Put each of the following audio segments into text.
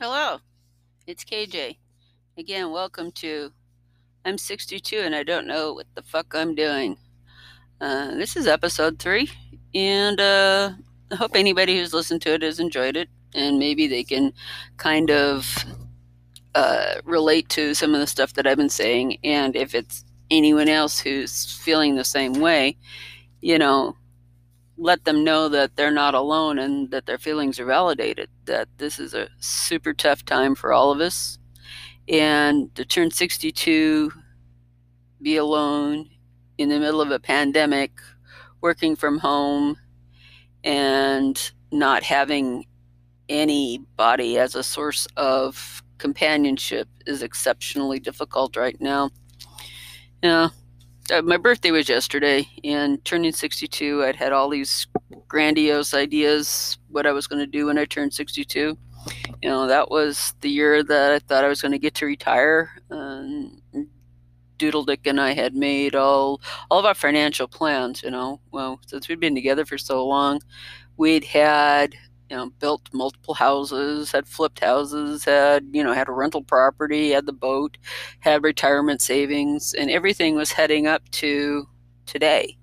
Hello, it's KJ. Again, welcome to I'm 62 and I don't know what the fuck I'm doing. Uh, this is episode three, and uh, I hope anybody who's listened to it has enjoyed it, and maybe they can kind of uh, relate to some of the stuff that I've been saying. And if it's anyone else who's feeling the same way, you know, let them know that they're not alone and that their feelings are validated, that this is a super tough time for all of us. And to turn 62, be alone in the middle of a pandemic, working from home, and not having anybody as a source of companionship is exceptionally difficult right now. Yeah, uh, my birthday was yesterday, and turning 62, I'd had all these grandiose ideas what I was going to do when I turned 62. You know, that was the year that I thought I was going to get to retire. Um, Doodledick and I had made all all of our financial plans. You know, well, since we'd been together for so long, we'd had you know, built multiple houses, had flipped houses, had, you know, had a rental property, had the boat, had retirement savings, and everything was heading up to today.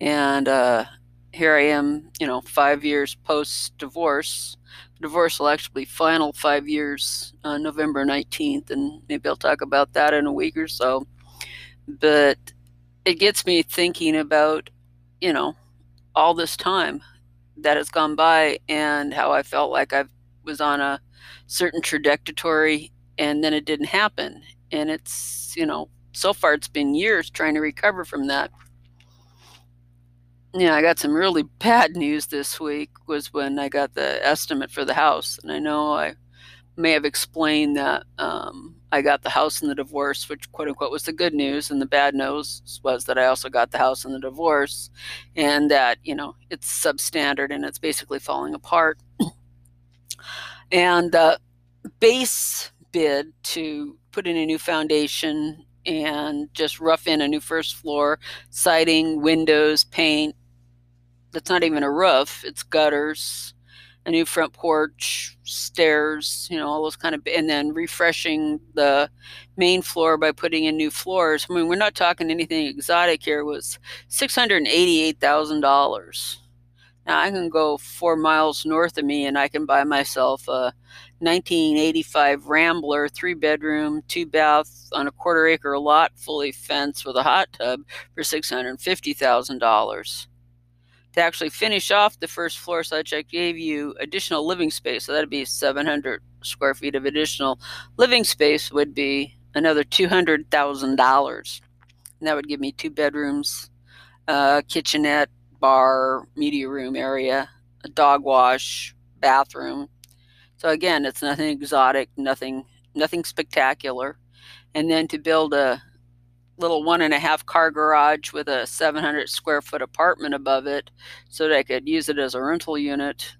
And uh, here I am, you know, five years post divorce. Divorce will actually be final five years on November 19th, and maybe I'll talk about that in a week or so. But it gets me thinking about, you know, all this time that has gone by and how I felt like I was on a certain trajectory and then it didn't happen. And it's, you know, so far it's been years trying to recover from that. Yeah, I got some really bad news this week was when I got the estimate for the house. And I know I may have explained that um, I got the house in the divorce, which quote unquote was the good news, and the bad news was that I also got the house in the divorce, and that you know it's substandard and it's basically falling apart. and the base bid to put in a new foundation and just rough in a new first floor, siding, windows, paint. That's not even a roof; it's gutters a new front porch, stairs, you know, all those kind of, and then refreshing the main floor by putting in new floors. I mean, we're not talking anything exotic here. It was six hundred and eighty-eight thousand dollars. Now I can go four miles north of me, and I can buy myself a 1985 Rambler, three bedroom, two bath on a quarter acre lot, fully fenced with a hot tub for six hundred fifty thousand dollars to actually finish off the first floor such I gave you additional living space. So that'd be 700 square feet of additional living space would be another $200,000. And that would give me two bedrooms, a kitchenette, bar, media room area, a dog wash, bathroom. So again, it's nothing exotic, nothing nothing spectacular. And then to build a little one and a half car garage with a 700 square foot apartment above it so that I could use it as a rental unit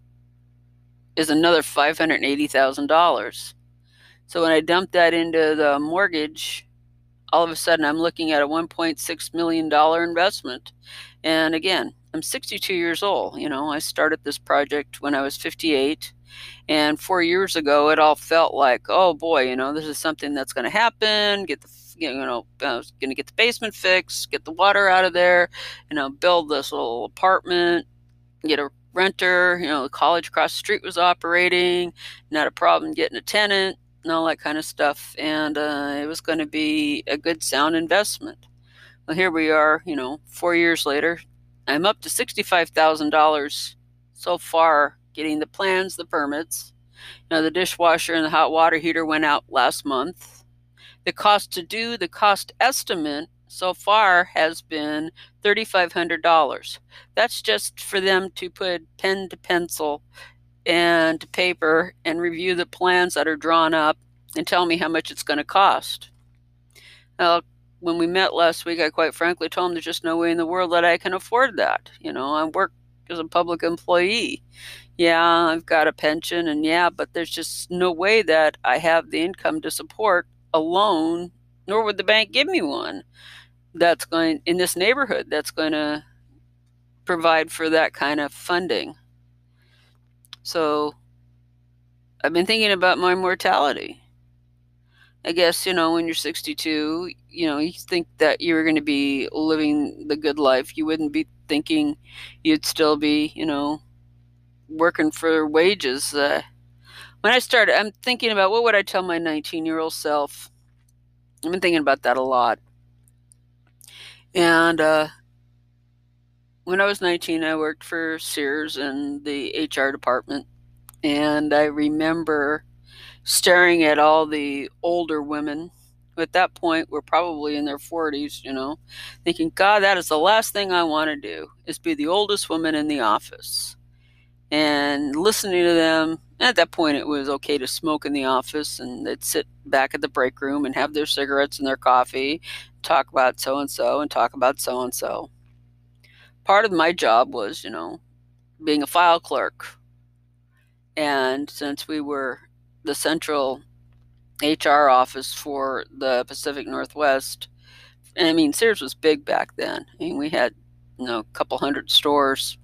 is another $580,000. So when I dump that into the mortgage, all of a sudden I'm looking at a $1.6 million investment. And again, I'm 62 years old. You know, I started this project when I was 58. And four years ago, it all felt like, oh boy, you know, this is something that's going to happen. Get the you know, I was going to get the basement fixed, get the water out of there, you know, build this little apartment, get a renter. You know, the college across the street was operating, not a problem getting a tenant, and all that kind of stuff. And uh, it was going to be a good, sound investment. Well, here we are, you know, four years later. I'm up to $65,000 so far getting the plans, the permits. Now, the dishwasher and the hot water heater went out last month the cost to do the cost estimate so far has been $3,500. That's just for them to put pen to pencil and paper and review the plans that are drawn up and tell me how much it's going to cost. Now, when we met last week, I quite frankly told them there's just no way in the world that I can afford that. You know, I work as a public employee. Yeah, I've got a pension, and yeah, but there's just no way that I have the income to support a loan, nor would the bank give me one that's going in this neighborhood that's going to provide for that kind of funding. So I've been thinking about my mortality. I guess, you know, when you're 62, you know, you think that you were going to be living the good life. You wouldn't be thinking you'd still be, you know, working for wages. Uh, when I started, I'm thinking about what would I tell my 19 year old self? I've been thinking about that a lot. And uh, when I was 19, I worked for Sears in the HR department. And I remember staring at all the older women at that point were probably in their 40s, you know, thinking, God, that is the last thing I want to do is be the oldest woman in the office. And listening to them, at that point it was okay to smoke in the office and they'd sit back at the break room and have their cigarettes and their coffee, talk about so and so and talk about so and so. Part of my job was, you know, being a file clerk. And since we were the central HR office for the Pacific Northwest, and I mean, Sears was big back then. I mean, we had, you know, a couple hundred stores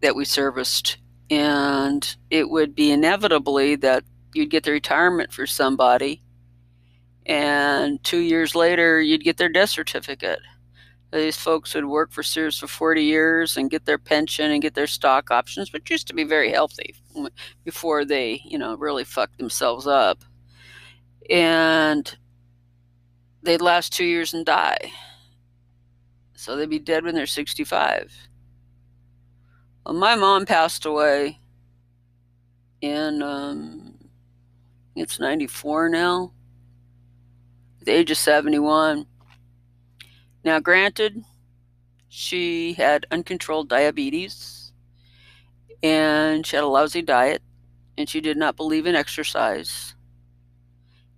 that we serviced and it would be inevitably that you'd get the retirement for somebody and two years later you'd get their death certificate. These folks would work for sears for 40 years and get their pension and get their stock options which used to be very healthy before they you know really fucked themselves up. And they'd last two years and die. So they'd be dead when they're 65 well, my mom passed away in, um, it's 94 now, at the age of 71. Now, granted, she had uncontrolled diabetes and she had a lousy diet and she did not believe in exercise.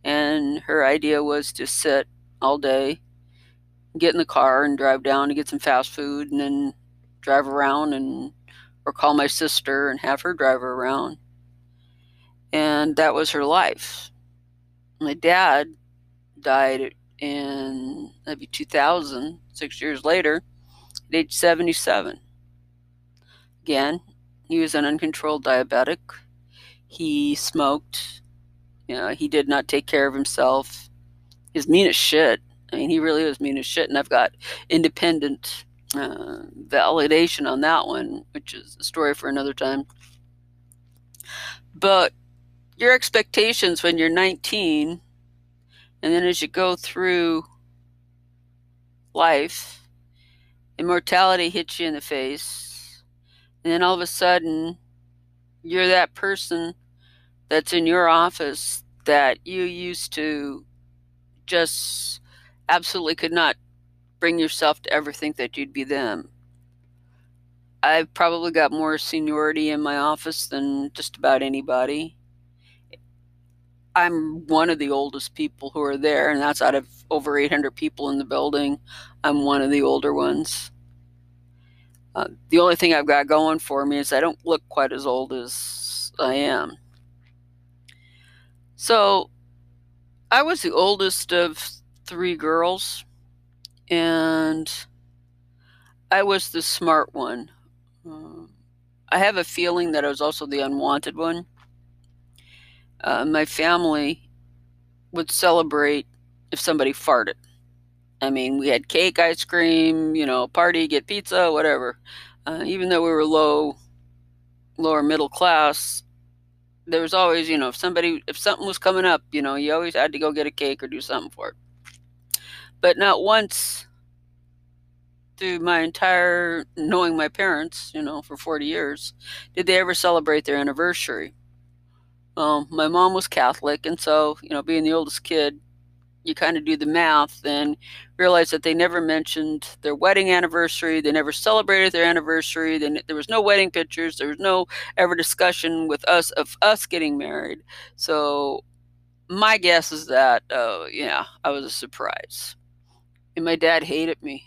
And her idea was to sit all day, get in the car and drive down to get some fast food and then drive around and or call my sister and have her drive her around. And that was her life. My dad died in maybe 2000, six years later, at age 77. Again, he was an uncontrolled diabetic. He smoked. You know, he did not take care of himself. He's mean as shit. I mean, he really was mean as shit. And I've got independent uh, validation on that one, which is a story for another time. But your expectations when you're 19, and then as you go through life, immortality hits you in the face, and then all of a sudden, you're that person that's in your office that you used to just absolutely could not bring yourself to ever think that you'd be them. I've probably got more seniority in my office than just about anybody. I'm one of the oldest people who are there, and that's out of over 800 people in the building. I'm one of the older ones. Uh, the only thing I've got going for me is I don't look quite as old as I am. So I was the oldest of three girls and I was the smart one. Um, I have a feeling that I was also the unwanted one. Uh, my family would celebrate if somebody farted. I mean, we had cake, ice cream, you know, party, get pizza, whatever. Uh, even though we were low, lower middle class, there was always, you know, if somebody, if something was coming up, you know, you always had to go get a cake or do something for it. But not once through my entire knowing my parents, you know, for 40 years, did they ever celebrate their anniversary. Well, my mom was Catholic, and so, you know, being the oldest kid, you kind of do the math and realize that they never mentioned their wedding anniversary. They never celebrated their anniversary. They, there was no wedding pictures. There was no ever discussion with us of us getting married. So my guess is that, uh, yeah, I was a surprise. And my dad hated me.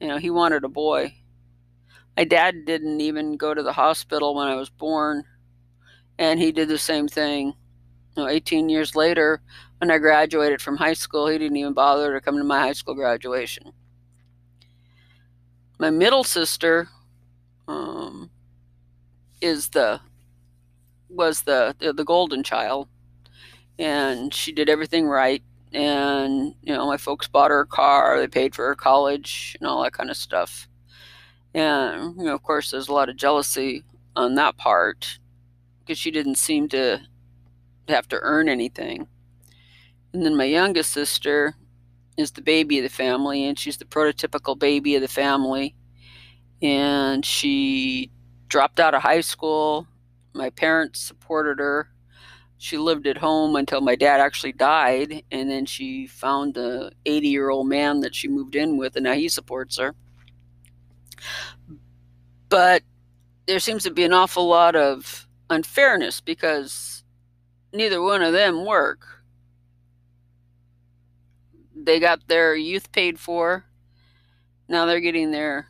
You know, he wanted a boy. My dad didn't even go to the hospital when I was born, and he did the same thing. You know, 18 years later, when I graduated from high school, he didn't even bother to come to my high school graduation. My middle sister um, is the was the, the, the golden child, and she did everything right. And you know, my folks bought her a car, they paid for her college, and all that kind of stuff. And you know, of course, there's a lot of jealousy on that part because she didn't seem to have to earn anything. And then my youngest sister is the baby of the family, and she's the prototypical baby of the family. And she dropped out of high school. My parents supported her. She lived at home until my dad actually died, and then she found the 80 year old man that she moved in with, and now he supports her. But there seems to be an awful lot of unfairness because neither one of them work. They got their youth paid for. Now they're getting their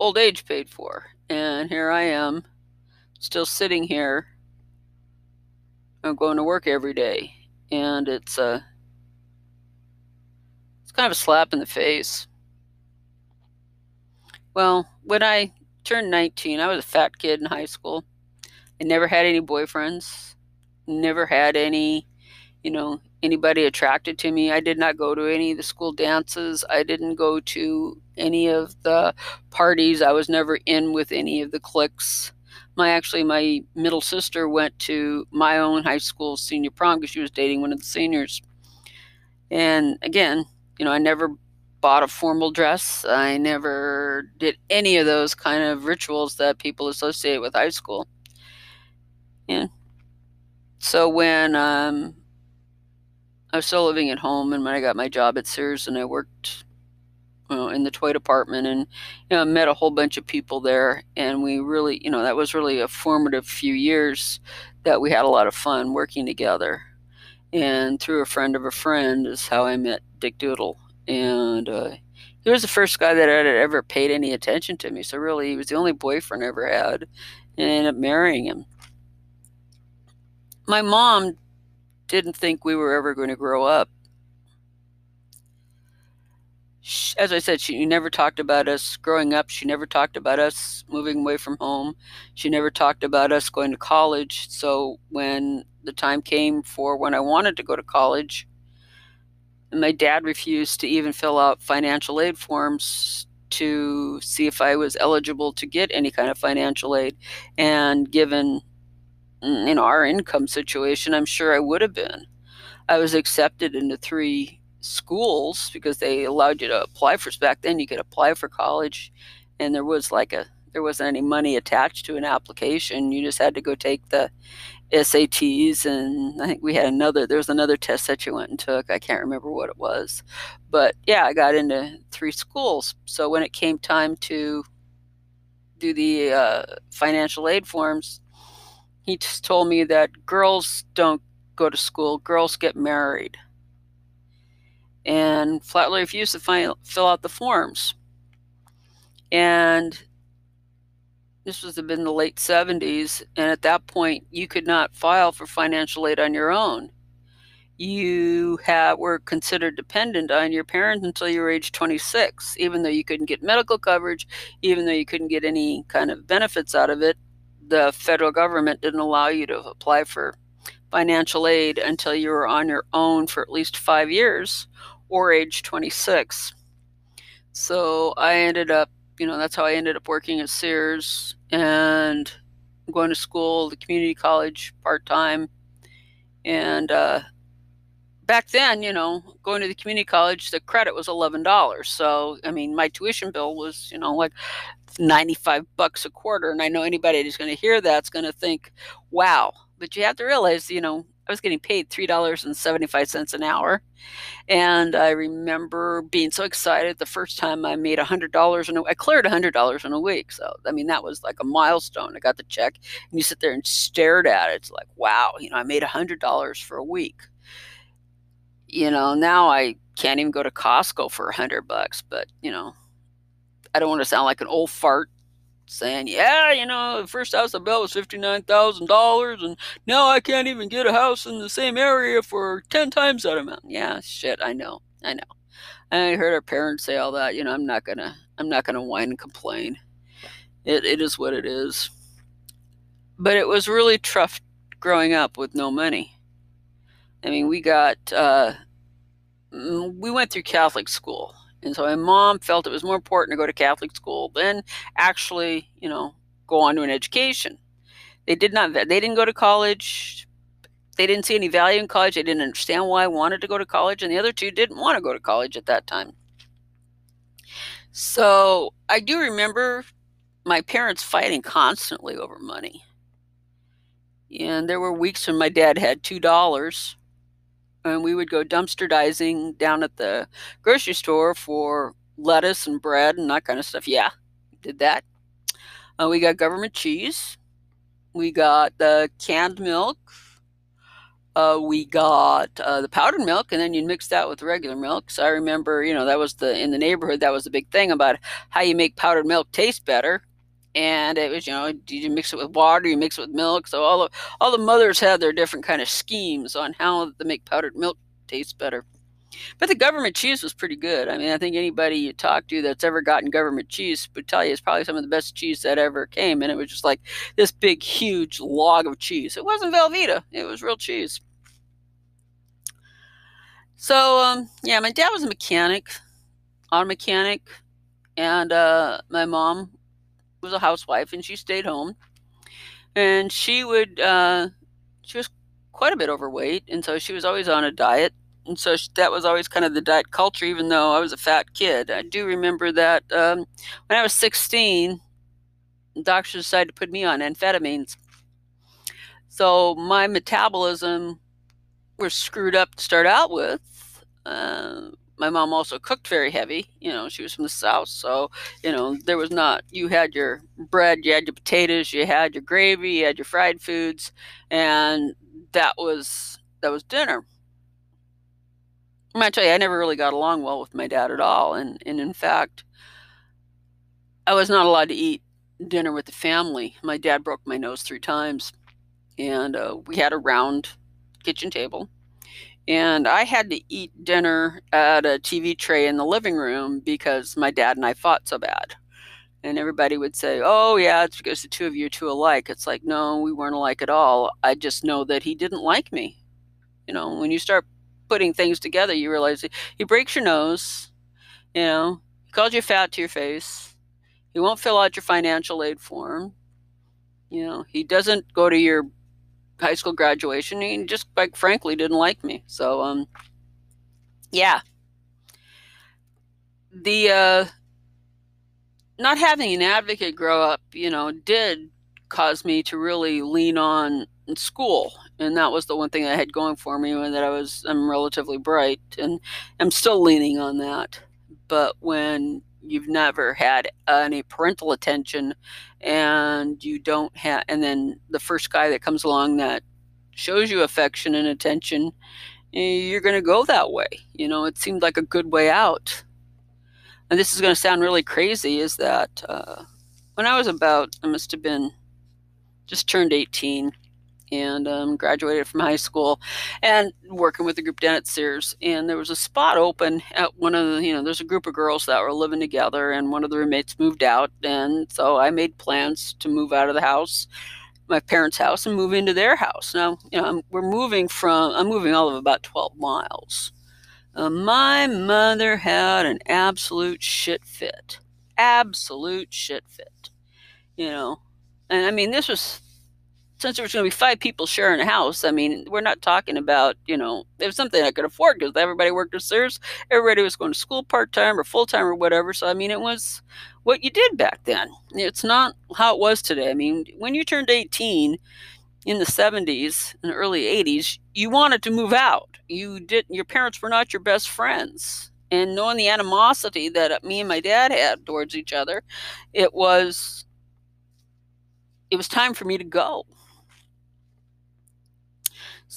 old age paid for. And here I am, still sitting here. I'm going to work every day. And it's a uh, it's kind of a slap in the face. Well, when I turned 19, I was a fat kid in high school. I never had any boyfriends, never had any, you know, anybody attracted to me. I did not go to any of the school dances. I didn't go to any of the parties. I was never in with any of the cliques. My actually my middle sister went to my own high school senior prom because she was dating one of the seniors. And again, you know, I never bought a formal dress. I never did any of those kind of rituals that people associate with high school. Yeah. So when um, I was still living at home, and when I got my job at Sears, and I worked know, in the toy department, and you know, met a whole bunch of people there, and we really, you know, that was really a formative few years that we had a lot of fun working together. And through a friend of a friend is how I met Dick Doodle, and uh, he was the first guy that had ever paid any attention to me. So really, he was the only boyfriend I ever had, and I ended up marrying him my mom didn't think we were ever going to grow up. As I said, she never talked about us growing up. She never talked about us moving away from home. She never talked about us going to college. So when the time came for when I wanted to go to college, my dad refused to even fill out financial aid forms to see if I was eligible to get any kind of financial aid. And given mm, in our income situation i'm sure i would have been i was accepted into three schools because they allowed you to apply for back then you could apply for college and there was like a there wasn't any money attached to an application. You just had to go take the SATs and I think we had another there was another test that you went and took. I can't remember what it was. But yeah I got into three schools. So when it came time to do the uh, financial aid forms he just told me that girls don't go to school, girls get married. And flatly refused to fill out the forms. And this was in the late 70s. And at that point, you could not file for financial aid on your own. You have, were considered dependent on your parents until you were age 26, even though you couldn't get medical coverage, even though you couldn't get any kind of benefits out of it the federal government didn't allow you to apply for financial aid until you were on your own for at least five years or age 26. So I ended up, you know, that's how I ended up working at Sears and going to school, the community college part time. And uh, back then, you know, going to the community college, the credit was $11. So, I mean, my tuition bill was, you know, like 95 bucks a quarter. And I know anybody who's going to hear that's going to think, wow. But you have to realize, you know, I was getting paid $3.75 an hour. And I remember being so excited the first time I made $100 in a I cleared $100 in a week. So, I mean, that was like a milestone. I got the check and you sit there and stared at it. It's like, wow, you know, I made $100 for a week. You know, now I can't even go to Costco for a hundred bucks, but you know, I don't want to sound like an old fart saying, yeah, you know, the first house I built was $59,000 and now I can't even get a house in the same area for 10 times that amount. Yeah, shit, I know. I know. I heard our parents say all that, you know, I'm not going to I'm not going to whine and complain. It it is what it is. but it was really tough growing up with no money. I mean, we got, uh, we went through Catholic school. And so my mom felt it was more important to go to Catholic school than actually, you know, go on to an education. They did not, they didn't go to college. They didn't see any value in college. They didn't understand why I wanted to go to college. And the other two didn't want to go to college at that time. So I do remember my parents fighting constantly over money. And there were weeks when my dad had $2 and we would go dumpster diving down at the grocery store for lettuce and bread and that kind of stuff. Yeah, did that. Uh, we got government cheese. We got the canned milk. Uh, we got uh, the powdered milk, and then you mix that with regular milk. So I remember, you know, that was the in the neighborhood. That was the big thing about how you make powdered milk taste better. And it was, you know, you mix it with water? You mix it with milk. So all the all the mothers had their different kind of schemes on how to make powdered milk taste better. But the government cheese was pretty good. I mean, I think anybody you talk to that's ever gotten government cheese would tell you it's probably some of the best cheese that ever came. And it was just like this big, huge log of cheese. It wasn't Velveeta, it was real cheese. So, um, yeah, my dad was a mechanic, auto mechanic, and uh, my mom was a housewife and she stayed home. And she would, uh, she was quite a bit overweight, and so she was always on a diet and so that was always kind of the diet culture, even though I was a fat kid. I do remember that um, when I was 16, doctors decided to put me on amphetamines. So my metabolism was screwed up to start out with. Uh, my mom also cooked very heavy. You know, she was from the South. So, you know, there was not, you had your bread, you had your potatoes, you had your gravy, you had your fried foods, and that was, that was dinner I'm gonna tell you, I never really got along well with my dad at all, and and in fact, I was not allowed to eat dinner with the family. My dad broke my nose three times, and uh, we had a round kitchen table, and I had to eat dinner at a TV tray in the living room because my dad and I fought so bad. And everybody would say, "Oh yeah, it's because the two of you are too alike." It's like, no, we weren't alike at all. I just know that he didn't like me. You know, when you start putting things together, you realize he breaks your nose, you know, he calls you fat to your face, he won't fill out your financial aid form, you know, he doesn't go to your high school graduation. He just, like, frankly, didn't like me. So, um, yeah. The, uh, not having an advocate grow up, you know, did cause me to really lean on school and that was the one thing I had going for me and that I was I'm relatively bright and I'm still leaning on that but when you've never had any parental attention and you don't have and then the first guy that comes along that shows you affection and attention you're going to go that way you know it seemed like a good way out. And this is going to sound really crazy is that uh, when i was about i must have been just turned 18 and um, graduated from high school and working with a group down at Sears. And there was a spot open at one of the, you know, there's a group of girls that were living together, and one of the roommates moved out. And so I made plans to move out of the house, my parents' house, and move into their house. Now, you know, I'm, we're moving from, I'm moving all of about 12 miles. Uh, my mother had an absolute shit fit. Absolute shit fit. You know, and I mean, this was since there was going to be five people sharing a house, I mean, we're not talking about, you know, it was something I could afford because everybody worked at Sears. Everybody was going to school part time or full time or whatever. So, I mean, it was what you did back then. It's not how it was today. I mean, when you turned 18 in the 70s and early 80s, you wanted to move out. You did, your parents were not your best friends. And knowing the animosity that uh, me and my dad had towards each other, it was it was time for me to go.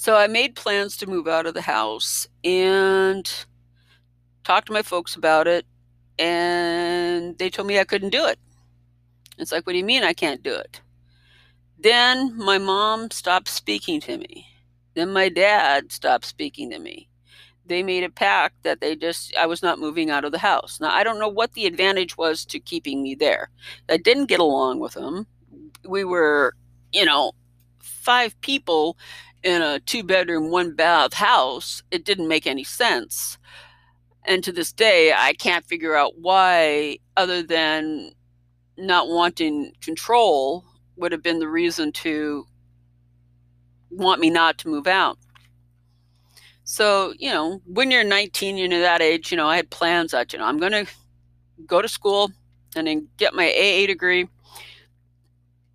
So I made plans to move out of the house and talked to my folks about it, and they told me I couldn't do it. It's like, what do you mean I can't do it? Then my mom stopped speaking to me. Then my dad stopped speaking to me. They made a pact that they just, I was not moving out of the house. Now, I don't know what the advantage was to keeping me there. I didn't get along with them. We were you know, five people in a two bedroom, one bath house, it didn't make any sense. And to this day, I can't figure out why, other than not wanting control, would have been the reason to want me not to move out. So, you know, when you're 19, you know, that age, you know, I had plans that, you know, I'm going to go to school and then get my AA degree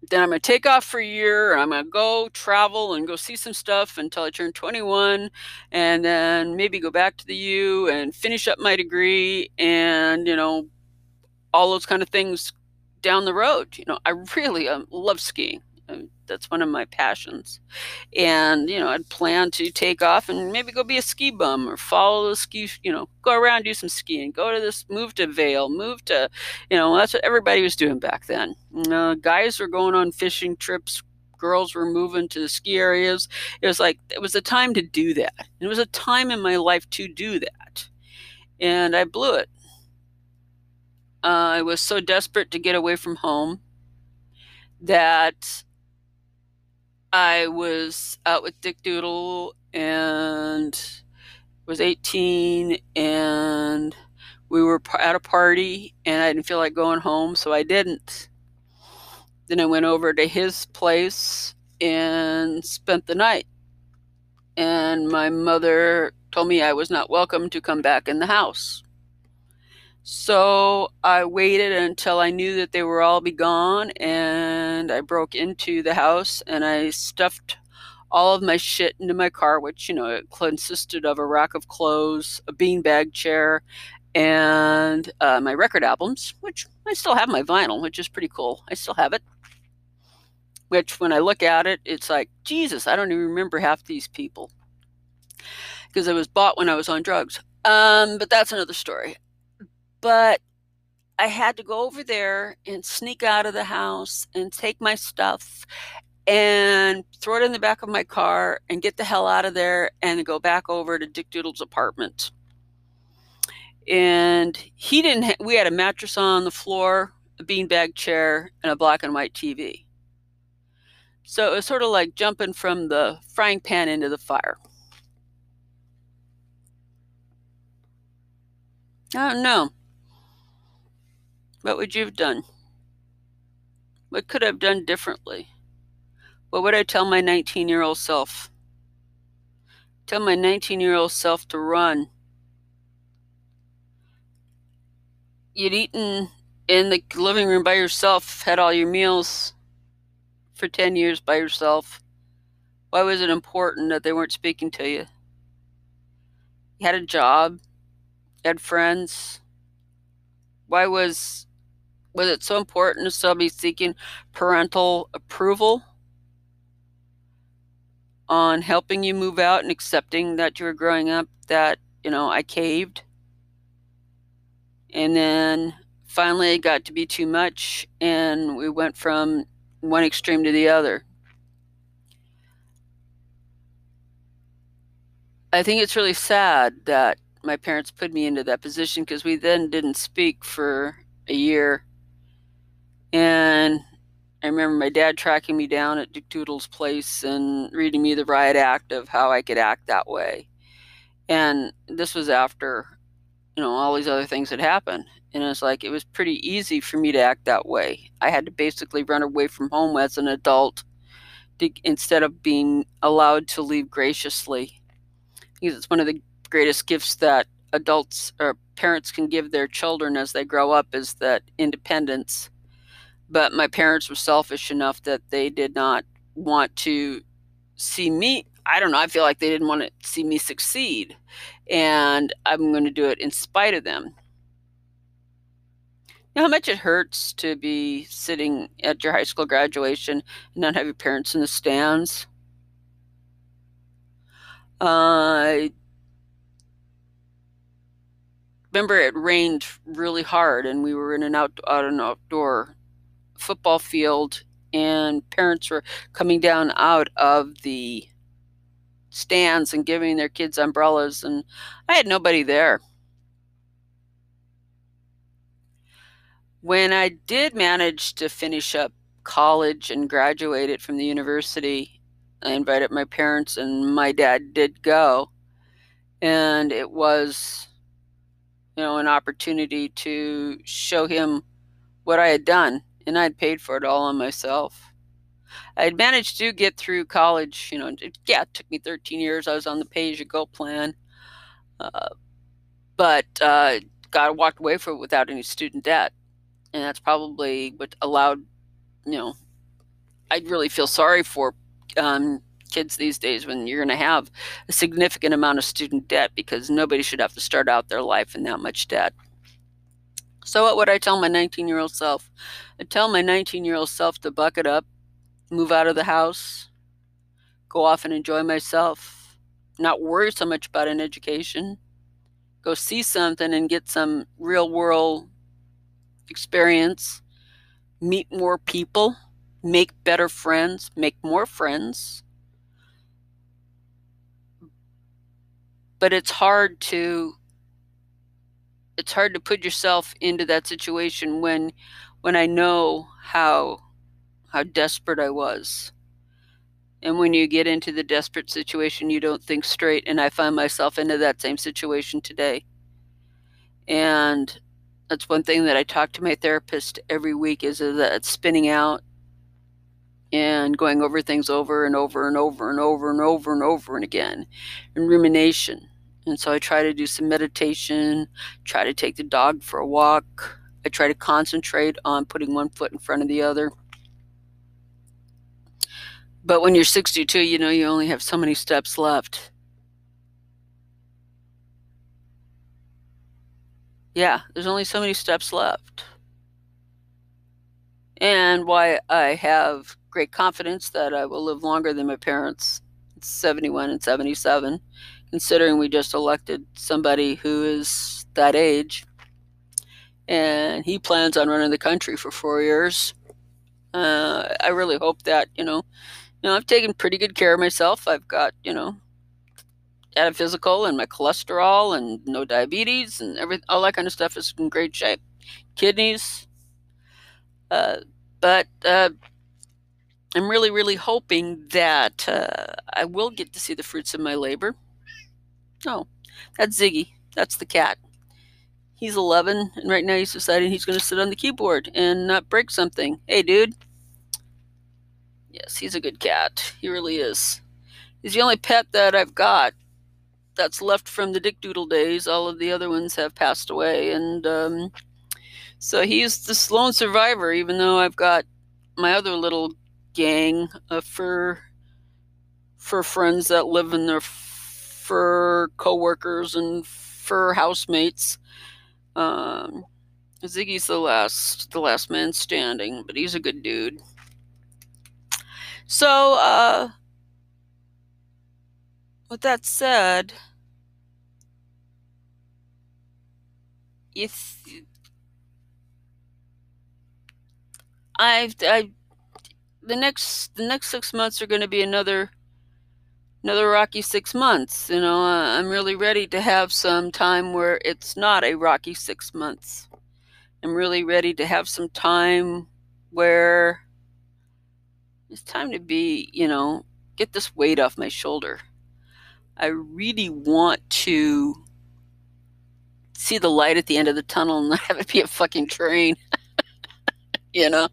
then I'm going to take off for a year. I'm going to go travel and go see some stuff until I turn 21, and then maybe go back to the U and finish up my degree, and you know, all those kind of things down the road. You know, I really um, love skiing that's one of my passions. And, you know, I'd plan to take off and maybe go be a ski bum or follow the ski, you know, go around, do some skiing, go to this, move to Vail, move to, you know, that's what everybody was doing back then. Uh, guys were going on fishing trips. Girls were moving to the ski areas. It was like, it was a time to do that. It was a time in my life to do that. And I blew it. Uh, I was so desperate to get away from home that I was out with Dick Doodle and was 18 and we were at a party and I didn't feel like going home, so I didn't. Then I went over to his place and spent the night. And my mother told me I was not welcome to come back in the house. So I waited until I knew that they were all be gone, and I broke into the house and I stuffed all of my shit into my car, which you know it consisted of a rack of clothes, a beanbag chair, and uh, my record albums, which I still have my vinyl, which is pretty cool. I still have it. Which, when I look at it, it's like Jesus. I don't even remember half these people because it was bought when I was on drugs. Um, but that's another story. But I had to go over there and sneak out of the house and take my stuff and throw it in the back of my car and get the hell out of there and go back over to Dick Doodle's apartment. And he didn't, ha- we had a mattress on the floor, a beanbag chair, and a black and white TV. So it was sort of like jumping from the frying pan into the fire. I don't know. What would you have done? What could I have done differently? What would I tell my 19 year old self? Tell my 19 year old self to run. You'd eaten in the living room by yourself, had all your meals for 10 years by yourself. Why was it important that they weren't speaking to you? You had a job, you had friends. Why was was it so important to still be seeking parental approval on helping you move out and accepting that you were growing up that, you know, I caved? And then finally it got to be too much and we went from one extreme to the other. I think it's really sad that my parents put me into that position because we then didn't speak for a year and I remember my dad tracking me down at Dick Doodle's place and reading me the riot act of how I could act that way. And this was after, you know, all these other things had happened. And it's like, it was pretty easy for me to act that way. I had to basically run away from home as an adult to, instead of being allowed to leave graciously. Because it's one of the greatest gifts that adults or parents can give their children as they grow up is that independence but my parents were selfish enough that they did not want to see me i don't know i feel like they didn't want to see me succeed and i'm going to do it in spite of them. You know how much it hurts to be sitting at your high school graduation and not have your parents in the stands? Uh, I remember it rained really hard and we were in an out, out an outdoor football field and parents were coming down out of the stands and giving their kids umbrellas and I had nobody there. When I did manage to finish up college and graduated from the university, I invited my parents, and my dad did go. And it was, you know, an opportunity to show him what I had done, and I'd paid for it all on myself. I had managed to get through college. You know, it, yeah, it took me 13 years. I was on the pay as you go plan, uh, but uh, got walked away from it without any student debt, and that's probably what allowed. You know, I really feel sorry for um, kids these days when you're going to have a significant amount of student debt because nobody should have to start out their life in that much debt. So, what would I tell my 19 year old self? I'd tell my 19 year old self to buck it up, move out of the house, go off and enjoy myself, not worry so much about an education, go see something and get some real world experience, meet more people, make better friends, make more friends. But it's hard to it's hard to put yourself into that situation when when I know how how desperate I was. And when you get into the desperate situation, you don't think straight. And I find myself into that same situation today. And that's one thing that I talk to my therapist every week is that spinning out and going over things over and over and over and over and over and over and again and rumination and so I try to do some meditation, try to take the dog for a walk. I try to concentrate on putting one foot in front of the other. But when you're 62, you know, you only have so many steps left. Yeah, there's only so many steps left. And why I have great confidence that I will live longer than my parents, 71 and 77 considering we just elected somebody who is that age. And he plans on running the country for four years. Uh, I really hope that, you know, you know, I've taken pretty good care of myself. I've got, you know, had a physical and my cholesterol and no diabetes and everything, all that kind of stuff is in great shape. Kidneys. Uh, but uh, I'm really, really hoping that uh, I will get to see the fruits of my labor. Oh, that's Ziggy. That's the cat. He's 11, and right now he's deciding he's going to sit on the keyboard and not break something. Hey, dude. Yes, he's a good cat. He really is. He's the only pet that I've got that's left from the Dick Doodle days. All of the other ones have passed away, and um, so he's the lone survivor. Even though I've got my other little gang of fur fur friends that live in their for coworkers and fur housemates. Um, Ziggy's the last, the last man standing, but he's a good dude. So, uh, with that said, if I've, I, the next, the next six months are going to be another another rocky six months. You know, I'm really ready to have some time where it's not a rocky six months. I'm really ready to have some time where it's time to be, you know, get this weight off my shoulder. I really want to see the light at the end of the tunnel and not have it be a fucking train. you know?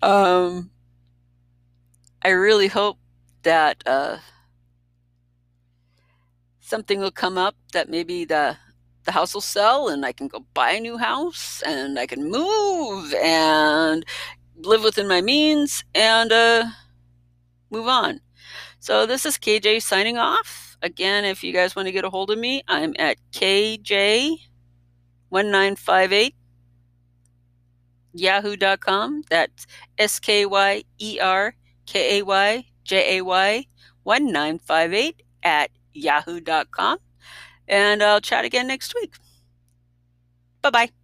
Um, I really hope that uh, something will come up that maybe the the house will sell and I can go buy a new house and I can move and live within my means and uh, move on. So this is KJ signing off. Again, if you guys want to get a hold of me, I'm at KJ1958 yahoo.com. That's S K Y E R K A Y J A Y 1958 at yahoo.com. And I'll chat again next week. Bye bye.